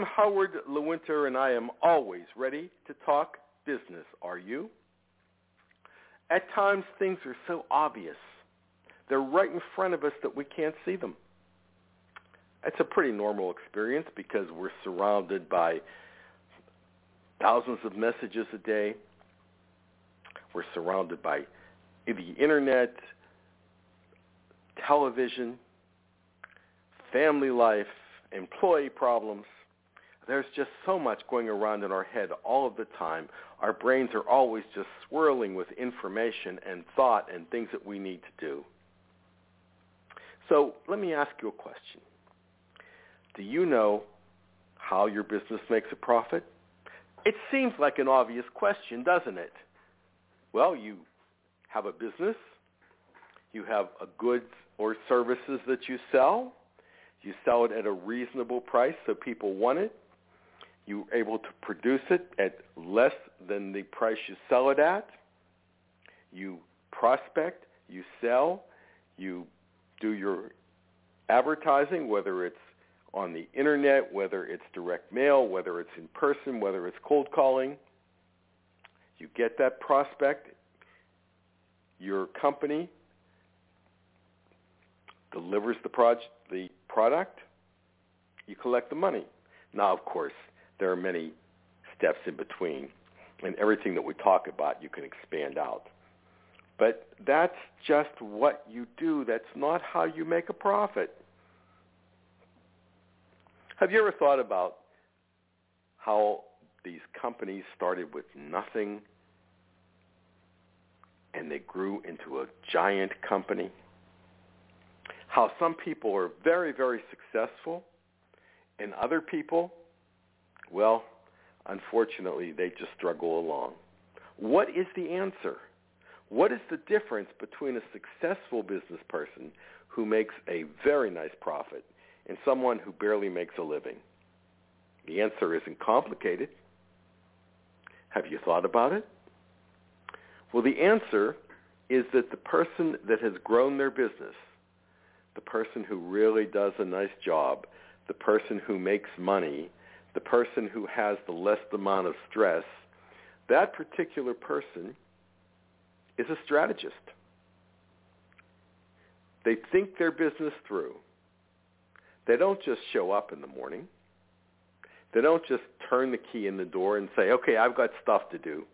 I'm Howard Lewinter, and I am always ready to talk business. Are you? At times, things are so obvious they're right in front of us that we can't see them. It's a pretty normal experience because we're surrounded by thousands of messages a day. We're surrounded by the internet, television, family life, employee problems. There's just so much going around in our head all of the time. Our brains are always just swirling with information and thought and things that we need to do. So let me ask you a question. Do you know how your business makes a profit? It seems like an obvious question, doesn't it? Well, you have a business. You have a goods or services that you sell. You sell it at a reasonable price so people want it. You're able to produce it at less than the price you sell it at. You prospect, you sell, you do your advertising, whether it's on the internet, whether it's direct mail, whether it's in person, whether it's cold calling. You get that prospect. Your company delivers the, project, the product. You collect the money. Now, of course, there are many steps in between, and everything that we talk about you can expand out. But that's just what you do. That's not how you make a profit. Have you ever thought about how these companies started with nothing and they grew into a giant company? How some people are very, very successful and other people, well, unfortunately, they just struggle along. What is the answer? What is the difference between a successful business person who makes a very nice profit and someone who barely makes a living? The answer isn't complicated. Have you thought about it? Well, the answer is that the person that has grown their business, the person who really does a nice job, the person who makes money, the person who has the less amount of stress, that particular person is a strategist. They think their business through. They don't just show up in the morning. They don't just turn the key in the door and say, okay, I've got stuff to do.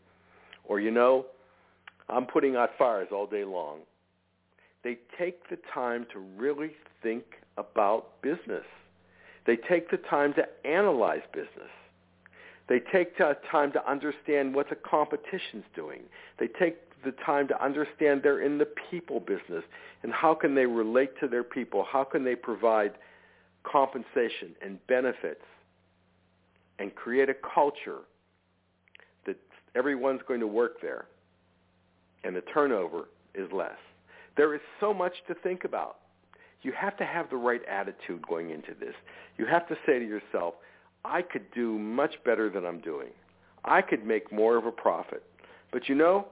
Or, you know, I'm putting out fires all day long. They take the time to really think about business. They take the time to analyze business. They take the time to understand what the competition's doing. They take the time to understand they're in the people business and how can they relate to their people? How can they provide compensation and benefits and create a culture that everyone's going to work there and the turnover is less. There is so much to think about. You have to have the right attitude going into this. You have to say to yourself, I could do much better than I'm doing. I could make more of a profit. But you know,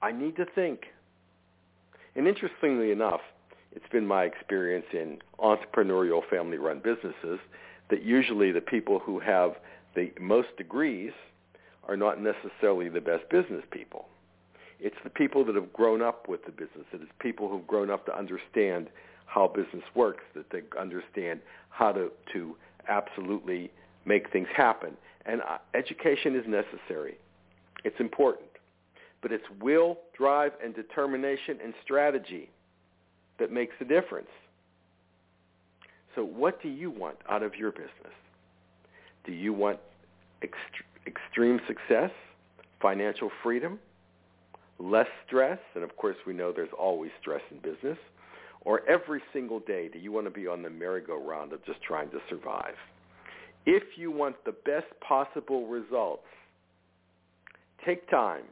I need to think. And interestingly enough, it's been my experience in entrepreneurial family-run businesses that usually the people who have the most degrees are not necessarily the best business people. It's the people that have grown up with the business. It is people who've grown up to understand how business works, that they understand how to, to absolutely make things happen. And uh, education is necessary. It's important. But it's will, drive, and determination and strategy that makes the difference. So what do you want out of your business? Do you want ext- extreme success, financial freedom, less stress, and of course we know there's always stress in business, or every single day do you want to be on the merry-go-round of just trying to survive? If you want the best possible results, take time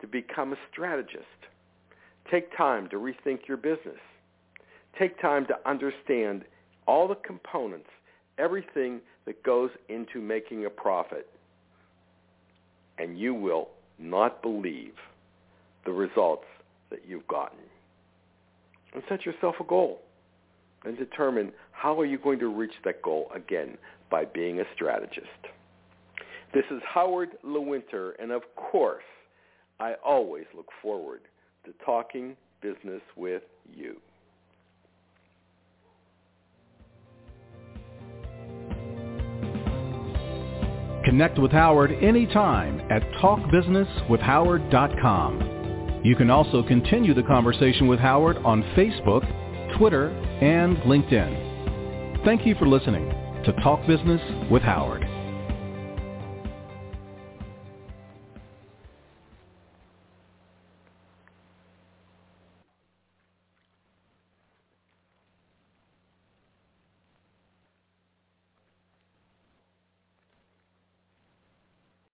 to become a strategist. Take time to rethink your business. Take time to understand all the components, everything that goes into making a profit. And you will not believe the results that you've gotten. And set yourself a goal and determine how are you going to reach that goal again by being a strategist. This is Howard Lewinter, and of course, I always look forward to talking business with you. Connect with Howard anytime at talkbusinesswithhoward.com. You can also continue the conversation with Howard on Facebook, Twitter, and LinkedIn. Thank you for listening to Talk Business with Howard.